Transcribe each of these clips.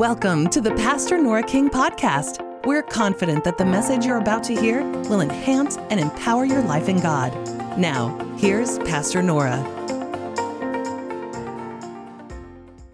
Welcome to the Pastor Nora King podcast. We're confident that the message you're about to hear will enhance and empower your life in God. Now, here's Pastor Nora.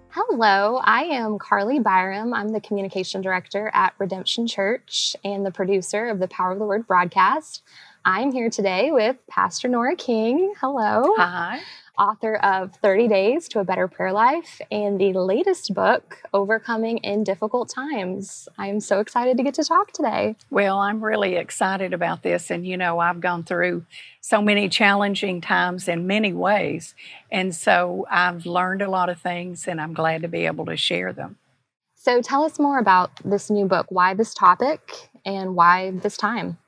Hello, I am Carly Byram. I'm the communication director at Redemption Church and the producer of the Power of the Word broadcast. I'm here today with Pastor Nora King. Hello. Hi author of 30 Days to a Better Prayer Life and the latest book, Overcoming in Difficult Times. I'm so excited to get to talk today. Well, I'm really excited about this. And, you know, I've gone through so many challenging times in many ways. And so I've learned a lot of things, and I'm glad to be able to share them. So tell us more about this new book. Why this topic and why this time?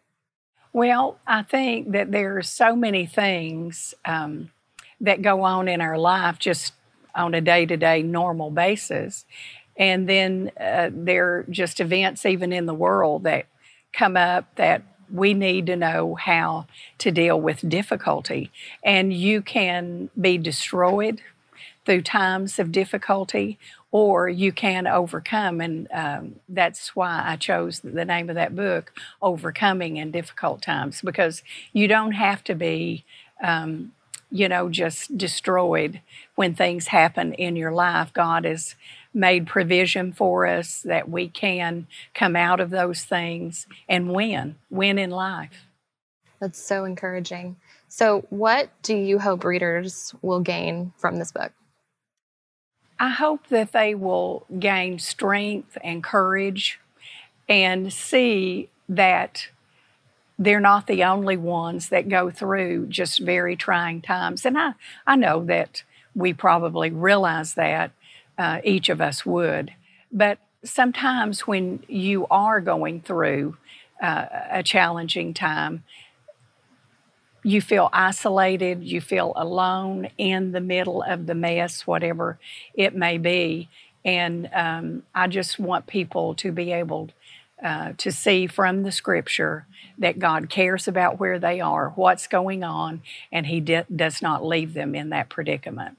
Well, I think that there are so many things um, that go on in our life just on a day to day normal basis. And then uh, there are just events, even in the world, that come up that we need to know how to deal with difficulty. And you can be destroyed through times of difficulty, or you can overcome. And um, that's why I chose the name of that book, Overcoming in Difficult Times, because you don't have to be. Um, you know, just destroyed when things happen in your life. God has made provision for us that we can come out of those things and win, win in life. That's so encouraging. So, what do you hope readers will gain from this book? I hope that they will gain strength and courage and see that they're not the only ones that go through just very trying times. And I, I know that we probably realize that, uh, each of us would. But sometimes when you are going through uh, a challenging time, you feel isolated, you feel alone in the middle of the mess, whatever it may be. And um, I just want people to be able uh, to see from the scripture that God cares about where they are, what's going on, and He di- does not leave them in that predicament.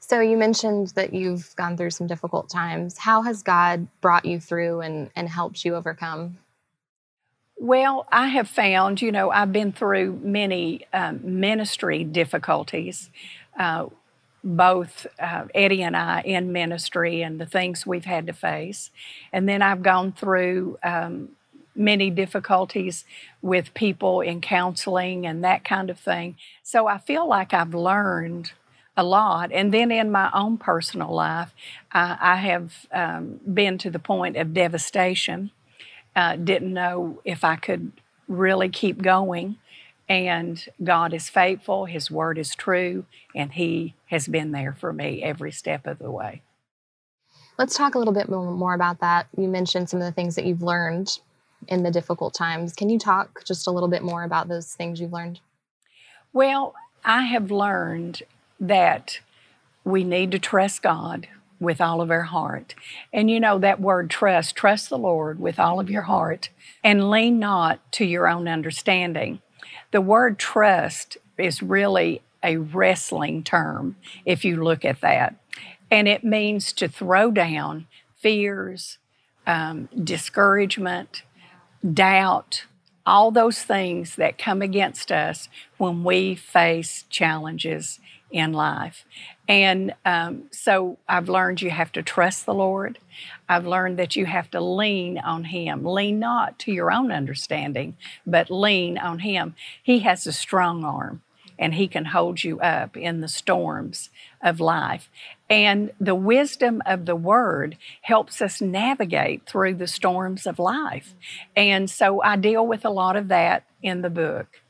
So, you mentioned that you've gone through some difficult times. How has God brought you through and, and helped you overcome? Well, I have found, you know, I've been through many um, ministry difficulties. Uh, both uh, Eddie and I in ministry and the things we've had to face. And then I've gone through um, many difficulties with people in counseling and that kind of thing. So I feel like I've learned a lot. And then in my own personal life, I, have um, been to the point of devastation. Uh, didn't know if I could really keep going. And God is faithful, His word is true, and He has been there for me every step of the way. Let's talk a little bit more about that. You mentioned some of the things that you've learned in the difficult times. Can you talk just a little bit more about those things you've learned? Well, I have learned that we need to trust God with all of our heart. And you know that word trust, trust the Lord with all of your heart and lean not to your own understanding. The word trust is really a wrestling term if you look at that. And it means to throw down fears, um, discouragement, doubt, all those things that come against us when we face challenges in life. And um, so I've learned you have to trust the Lord. I've learned that you have to lean on Him. Lean not to your own understanding, but lean on Him. He has a strong arm and He can hold you up in the storms of life. And the wisdom of the Word helps us navigate through the storms of life. And so I deal with a lot of that in the book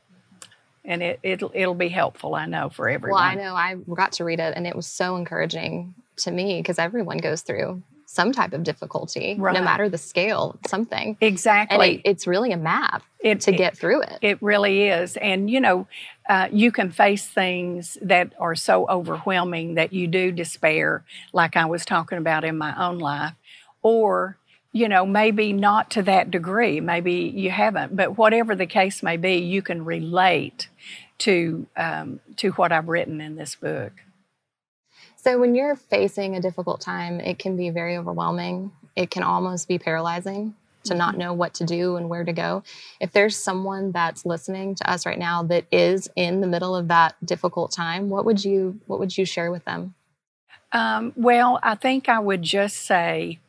and it, it'll, it'll be helpful, I know, for everyone. Well, I know I got to read it and it was so encouraging to me because everyone goes through some type of difficulty, right. no matter the scale, something. Exactly. And it, it's really a map it, to get through it. It really is. And, you know, uh, you can face things that are so overwhelming that you do despair, like I was talking about in my own life, or you know, maybe not to that degree, maybe you haven't, but whatever the case may be, you can relate to um, to what I've written in this book. So, when you're facing a difficult time, it can be very overwhelming. It can almost be paralyzing to not Mm-hmm. know what to do and where to go. If there's someone that's listening to us right now that is in the middle of that difficult time, what would you what would you share with them? Um, well, I think I would just say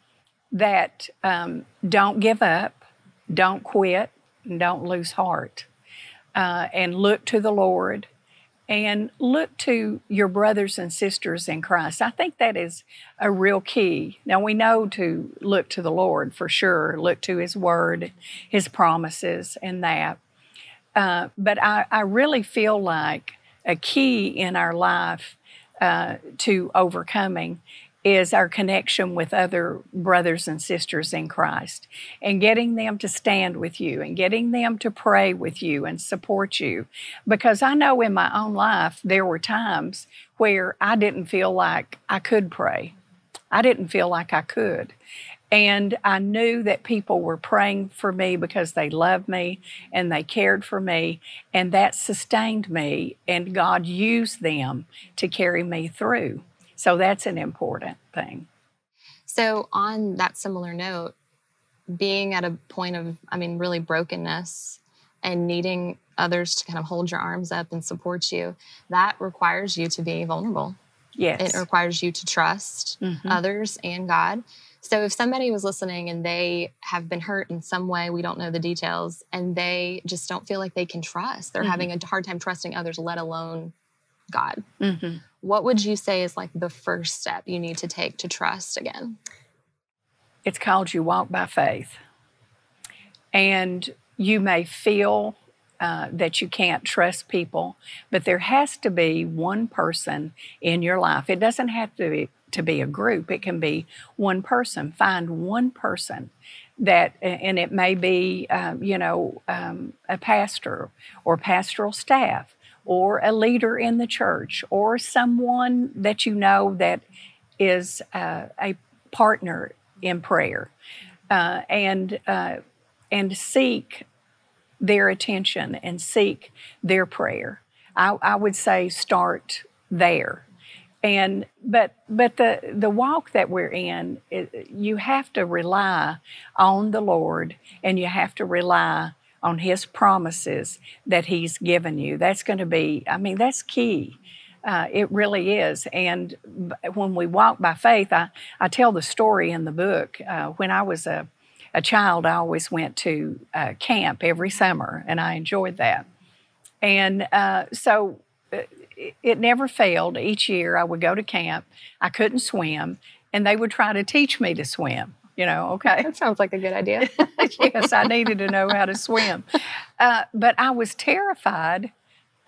that um, don't give up, don't quit, and don't lose heart, uh, and look to the Lord and look to your brothers and sisters in Christ. I think that is a real key. Now, we know to look to the Lord for sure, look to His Word, His promises, and that. Uh, but I, I really feel like a key in our life uh, to overcoming is our connection with other brothers and sisters in Christ and getting them to stand with you and getting them to pray with you and support you. Because I know in my own life, there were times where I didn't feel like I could pray, I didn't feel like I could. And I knew that people were praying for me because they loved me and they cared for me, and that sustained me, and God used them to carry me through. So that's an important thing. So, on that similar note, being at a point of, I mean, really brokenness and needing others to kind of hold your arms up and support you, that requires you to be vulnerable. Yes. It requires you to trust Mhm. others and God. So, if somebody was listening and they have been hurt in some way, we don't know the details, and they just don't feel like they can trust, they're Mhm. having a hard time trusting others, let alone God. Mhm. What would you say is like the first step you need to take to trust again? It's called You Walk by Faith. And you may feel uh, that you can't trust people, but there has to be one person in your life. It doesn't have to be, to be a group, it can be one person. Find one person that, and it may be, um, you know, um, a pastor or pastoral staff or a leader in the church or someone that you know that is uh, a partner in prayer uh, and uh, and seek their attention and seek their prayer. I, I would say start there. And but but the the walk that we're in, it, you have to rely on the Lord, and you have to rely on His promises that He's given you. That's going to be, I mean, that's key. Uh, it really is. And when we walk by faith, I, I tell the story in the book. Uh, when I was a, a child, I always went to uh, camp every summer, and I enjoyed that. And uh, so uh, it never failed. Each year I would go to camp. I couldn't swim, and they would try to teach me to swim. You know, okay. That sounds like a good idea. yes, I needed to know how to swim. Uh, but I was terrified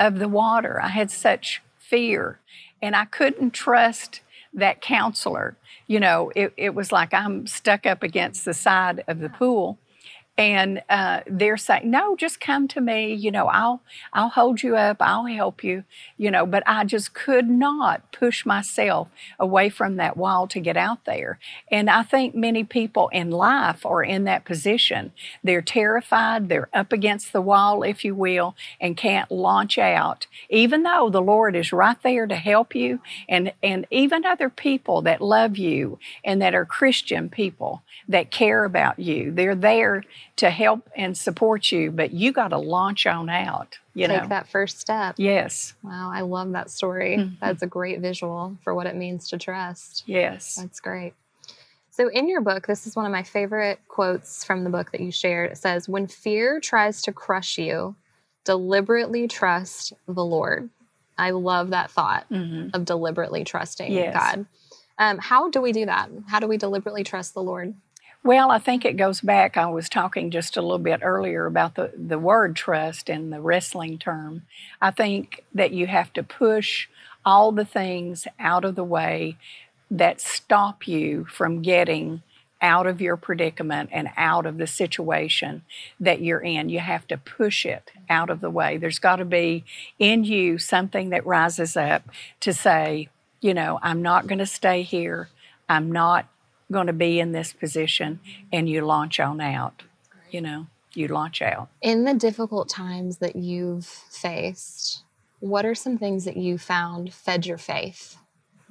of the water. I had such fear, and I couldn't trust that counselor. You know, it, it was like I'm stuck up against the side of the pool. And uh, they're saying, "No, just come to me. You know, I'll I'll hold you up. I'll help you. You know." But I just could not push myself away from that wall to get out there. And I think many people in life are in that position. They're terrified. They're up against the wall, if you will, and can't launch out, even though the Lord is right there to help you, and and even other people that love you and that are Christian people that care about you. They're there to help and support you, but you got to launch on out. You Take know. that first step. Yes. Wow, I love that story. Mhm. That's a great visual for what it means to trust. Yes. That's great. So, in your book, this is one of my favorite quotes from the book that you shared. It says, When fear tries to crush you, deliberately trust the Lord. I love that thought Mhm. of deliberately trusting Yes. God. Um, how do we do that? How do we deliberately trust the Lord? Well, I think it goes back. I was talking just a little bit earlier about the, the word trust and the wrestling term. I think that you have to push all the things out of the way that stop you from getting out of your predicament and out of the situation that you're in. You have to push it out of the way. There's got to be in you something that rises up to say, you know, I'm not going to stay here. I'm not going to be in this position. And you launch on out. You know, you launch out. In the difficult times that you've faced, what are some things that you found fed your faith?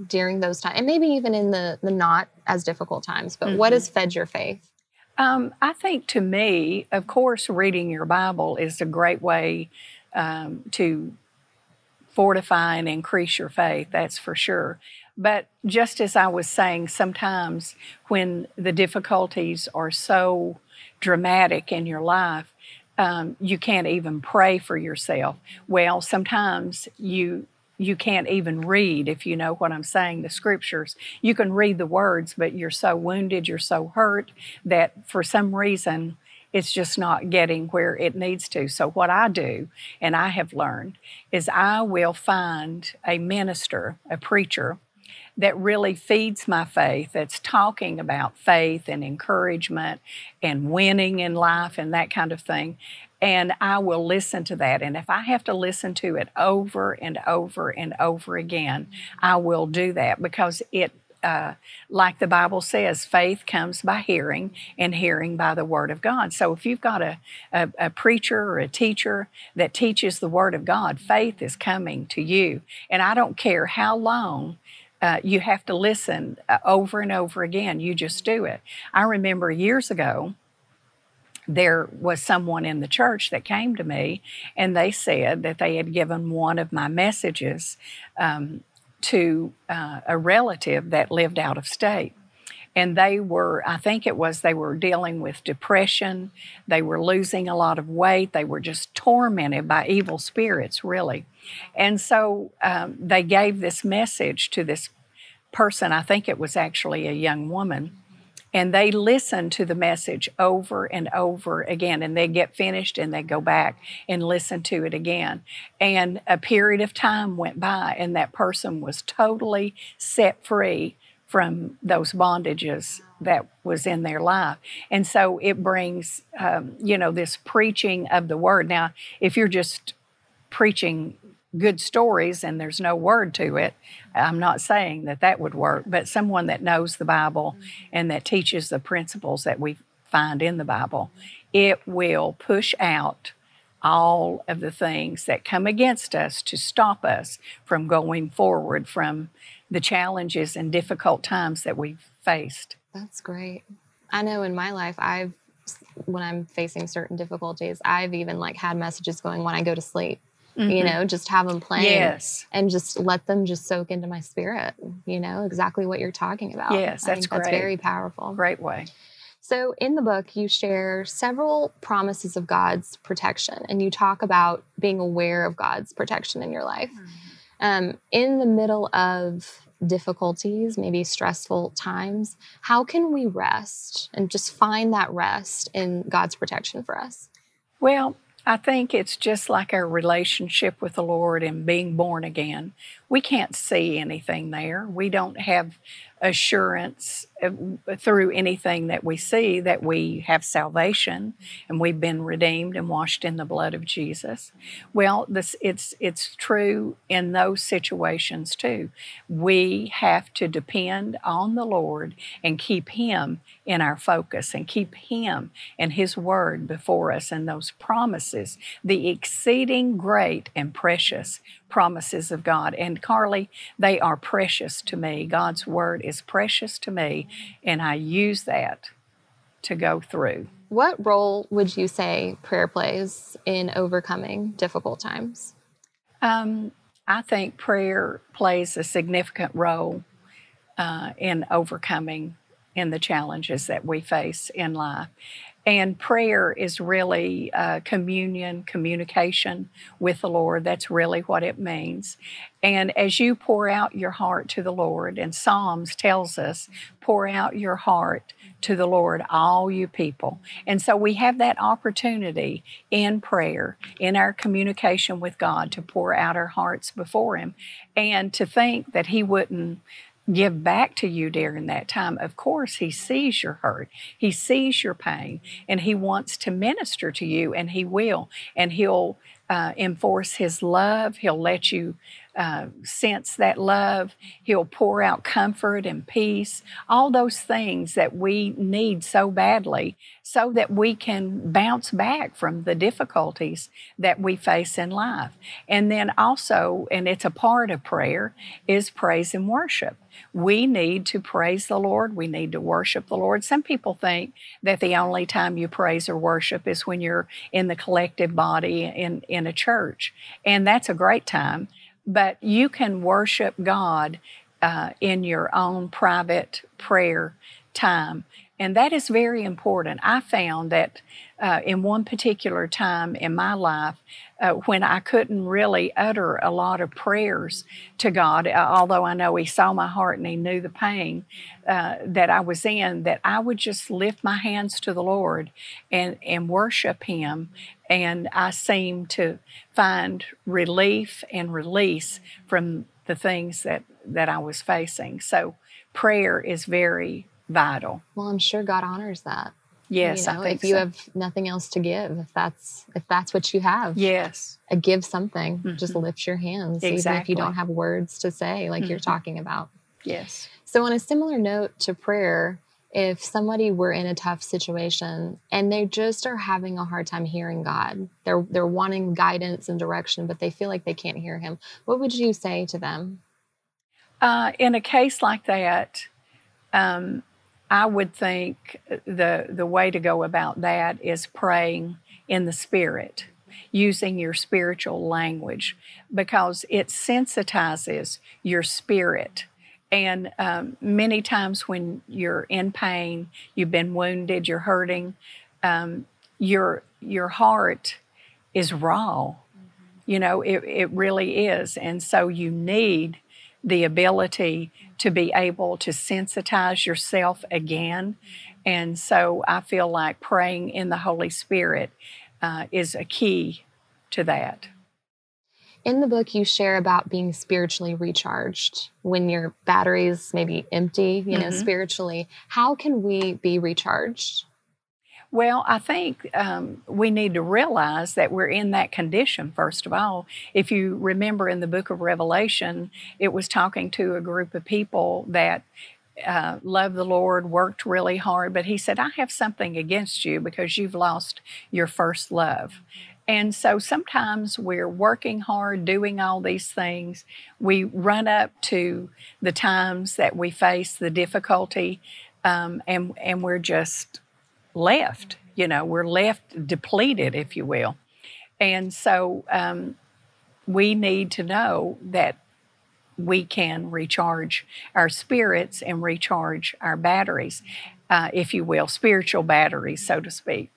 during those times, and maybe even in the the not as difficult times? But mm-hmm. what has fed your faith? Um, I think to me, of course, reading your Bible is a great way um, to fortify and increase your faith. That's for sure. But just as I was saying, sometimes when the difficulties are so dramatic in your life, um, you can't even pray for yourself. Well, sometimes you you can't even read if you know what I'm saying, the scriptures. You can read the words, but you're so wounded, you're so hurt that for some reason it's just not getting where it needs to. So, what I do, and I have learned, is I will find a minister, a preacher, that really feeds my faith, that's talking about faith and encouragement and winning in life and that kind of thing. And I will listen to that. And if I have to listen to it over and over and over again, I will do that because it uh, like the Bible says, faith comes by hearing, and hearing by the Word of God. So if you've got a, a, a, preacher or a teacher that teaches the Word of God, faith is coming to you. And I don't care how long uh, you have to listen uh, over and over again. You just do it. I remember years ago, there was someone in the church that came to me and they said that they had given one of my messages um, to uh, a relative that lived out of state. And they were, I think it was, they were dealing with depression. They were losing a lot of weight. They were just tormented by evil spirits, really. And so um, they gave this message to this person, I think it was actually a young woman, and they listened to the message over and over again and they get finished and they go back and listen to it again and a period of time went by and that person was totally set free from those bondages that was in their life. And so it brings um, you know this preaching of the word. Now if you're just preaching good stories and there's no word to it, I'm not saying that that would work, but someone that knows the Bible and that teaches the principles that we find in the Bible, it will push out all of the things that come against us to stop us from going forward from the challenges and difficult times that we've faced. That's great. I know in my life, I've when I'm facing certain difficulties, I've even like had messages going when I go to sleep Mm-hmm. you know just have them playing yes. and just let them just soak into my spirit you know exactly what you're talking about yes that's great. that's very powerful great way so in the book you share several promises of god's protection and you talk about being aware of god's protection in your life mm-hmm. Um, in the middle of difficulties, maybe stressful times, how can we rest and just find that rest in God's protection for us? Well, I think it's just like our relationship with the Lord and being born again. We can't see anything there. We don't have assurance uh, through anything that we see that we have salvation and we've been redeemed and washed in the blood of Jesus. Well, this it's it's true in those situations too. We have to depend on the Lord and keep him in our focus and keep him and his word before us and those promises, the exceeding great and precious promises of God. And Carly, they are precious to me. God's word is precious to me, and I use that to go through. What role would you say prayer plays in overcoming difficult times? Um, I think prayer plays a significant role uh, in overcoming in the challenges that we face in life. And prayer is really uh, communion, communication with the Lord. That's really what it means. And as you pour out your heart to the Lord, and Psalms tells us, pour out your heart to the Lord, all you people. And so we have that opportunity in prayer, in our communication with God, to pour out our hearts before Him and to think that He wouldn't give back to you during that time. Of course, He sees your hurt, He sees your pain, and He wants to minister to you, and He will. And He'll uh, enforce His love, He'll let you uh, sense that love. He'll pour out comfort and peace, all those things that we need so badly so that we can bounce back from the difficulties that we face in life. And then also, and it's a part of prayer, is praise and worship. We need to praise the Lord. We need to worship the Lord. Some people think that the only time you praise or worship is when you're in the collective body in, in a church. And that's a great time but you can worship God uh, in your own private prayer time. And that is very important. I found that uh, in one particular time in my life, uh, when I couldn't really utter a lot of prayers to God, uh, although I know He saw my heart and He knew the pain uh, that I was in, that I would just lift my hands to the Lord and, and worship Him. And I seemed to find relief and release from the things that, that I was facing. So prayer is very vital. Well, I'm sure God honors that. Yes, you know, I think if you so. have nothing else to give, if that's if that's what you have, Yes. uh, give something. Just Mhm. lift your hands, even if you don't have words to say, like you're Mhm. talking about. Yes. So, on a similar note to prayer, if somebody were in a tough situation and they just are having a hard time hearing God, they're they're wanting guidance and direction, but they feel like they can't hear Him, what would you say to them? Uh, in a case like that, um, I would think the the way to go about that is praying in the spirit, using your spiritual language, because it sensitizes your spirit. And um, many times when you're in pain, you've been wounded, you're hurting, um, your your heart is raw. You know, it, it really is. And so you need the ability to be able to sensitize yourself again. And so I feel like praying in the Holy Spirit uh, is a key to that. In the book, you share about being spiritually recharged when your batteries maybe empty, you know, Mhm. spiritually. How can we be recharged? Well, I think um, we need to realize that we're in that condition, first of all. If you remember in the book of Revelation, it was talking to a group of people that uh, loved the Lord, worked really hard, but he said, I have something against you because you've lost your first love. And so sometimes we're working hard, doing all these things. We run up to the times that we face the difficulty, um, and, and we're just left. You know, we're left depleted, if you will. And so um, we need to know that we can recharge our spirits and recharge our batteries, uh, if you will, spiritual batteries, so to speak.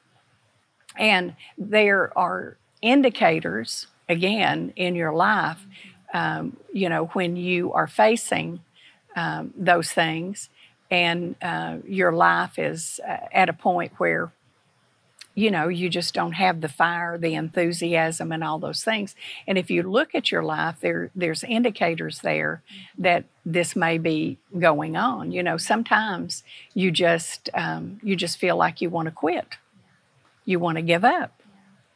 And there are indicators, again, in your life, um, you know, when you are facing um, those things and uh, your life is uh, at a point where you know you just don't have the fire the enthusiasm and all those things. And if you look at your life there there's indicators there that this may be going on. You know sometimes you just um, you just feel like you want to quit. You want to give up.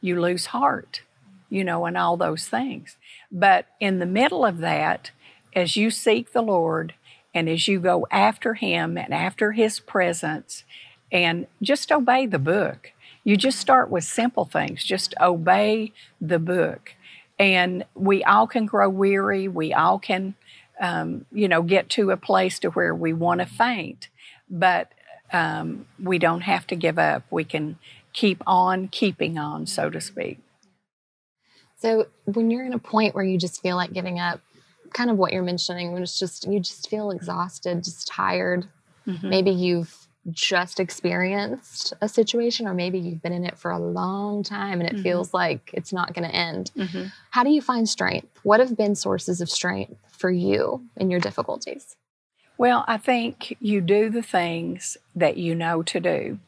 You lose heart you know and all those things. But in the middle of that as you seek the lord and as you go after him and after his presence and just obey the book. You just start with simple things. Just obey the book. And we all can grow weary. We all can um, you know get to a place to where we want to faint. But um, we don't have to give up. We can keep on keeping on so to speak. So, when you're in a point where you just feel like giving up, kind of what you're mentioning, when it's just you just feel exhausted, just tired, Mhm. maybe you've just experienced a situation, or maybe you've been in it for a long time and it Mhm. feels like it's not going to end. Mhm. How do you find strength? What have been sources of strength for you in your difficulties? Well, I think you do the things that you know to do.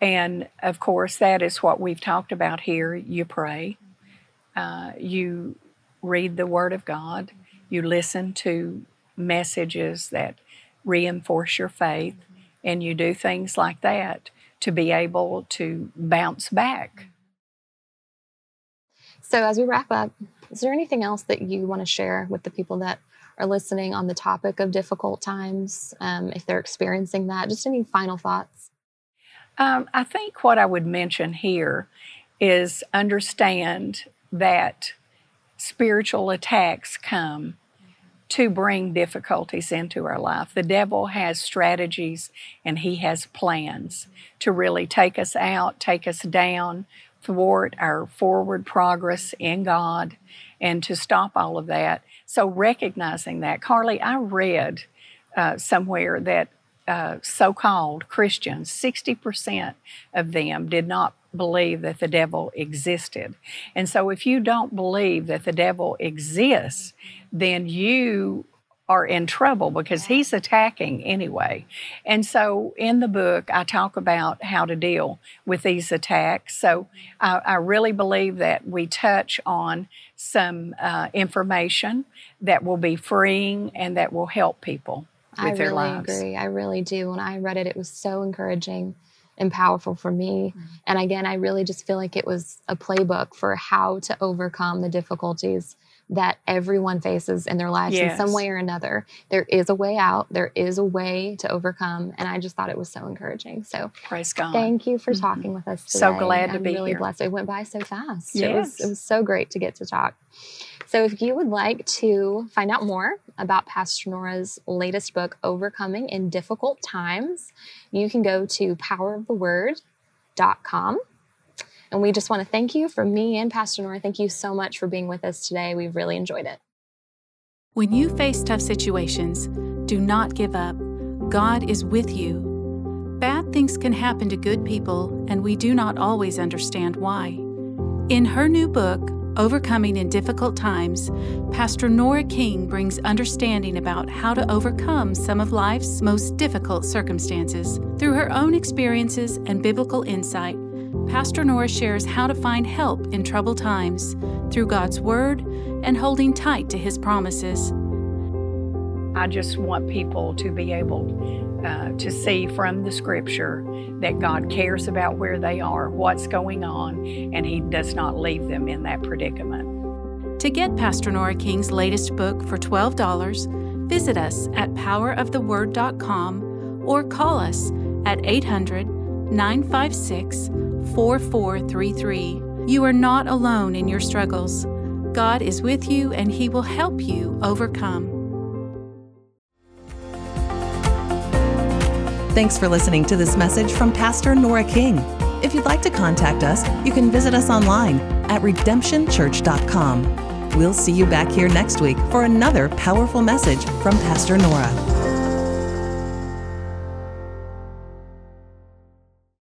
And of course, that is what we've talked about here. You pray, uh, you read the Word of God, you listen to messages that reinforce your faith, and you do things like that to be able to bounce back. So, as we wrap up, Is there anything else that you want to share with the people that are listening on the topic of difficult times, um, if they're experiencing that? Just any final thoughts? Um, I think what I would mention here is understand that spiritual attacks come to bring difficulties into our life. The devil has strategies and he has plans to really take us out, take us down, thwart our forward progress in God, and to stop all of that. So, recognizing that, Carly, I read uh, somewhere that uh, so called Christians, 60% of them did not believe that the devil existed. And so, if you don't believe that the devil exists, then you are in trouble because he's attacking anyway. And so, in the book, I talk about how to deal with these attacks. So, I, I really believe that we touch on some uh, information that will be freeing and that will help people with I their really lives. agree. I really do. When I read it, it was so encouraging and powerful for me. Mm-hmm. And again, I really just feel like it was a playbook for how to overcome the difficulties that everyone faces in their lives in some way or another. There is a way out, there is a way to overcome. And I just thought it was so encouraging. So Praise God. thank you for talking with us today. So glad to I'm be really here. blessed. It went by so fast. It was Yes. it was so great to get to talk. So if you would like to find out more about Pastor Nora's latest book, Overcoming in Difficult Times, you can go to poweroftheword.com. And we just want to thank you from me and Pastor Nora. Thank you so much for being with us today. We've really enjoyed it. When you face tough situations, do not give up. God is with you. Bad things can happen to good people, and we do not always understand why. In her new book, Overcoming in Difficult Times, Pastor Nora King brings understanding about how to overcome some of life's most difficult circumstances. Through her own experiences and biblical insight, Pastor Nora shares how to find help in troubled times through God's Word and holding tight to His promises. I just want people to be able uh, to see from the scripture that God cares about where they are, what's going on, and He does not leave them in that predicament. To get Pastor Nora King's latest book for $12, visit us at poweroftheword.com or call us at 800 956 4433. You are not alone in your struggles. God is with you and He will help you overcome. Thanks for listening to this message from Pastor Nora King. If you'd like to contact us, you can visit us online at redemptionchurch.com. We'll see you back here next week for another powerful message from Pastor Nora.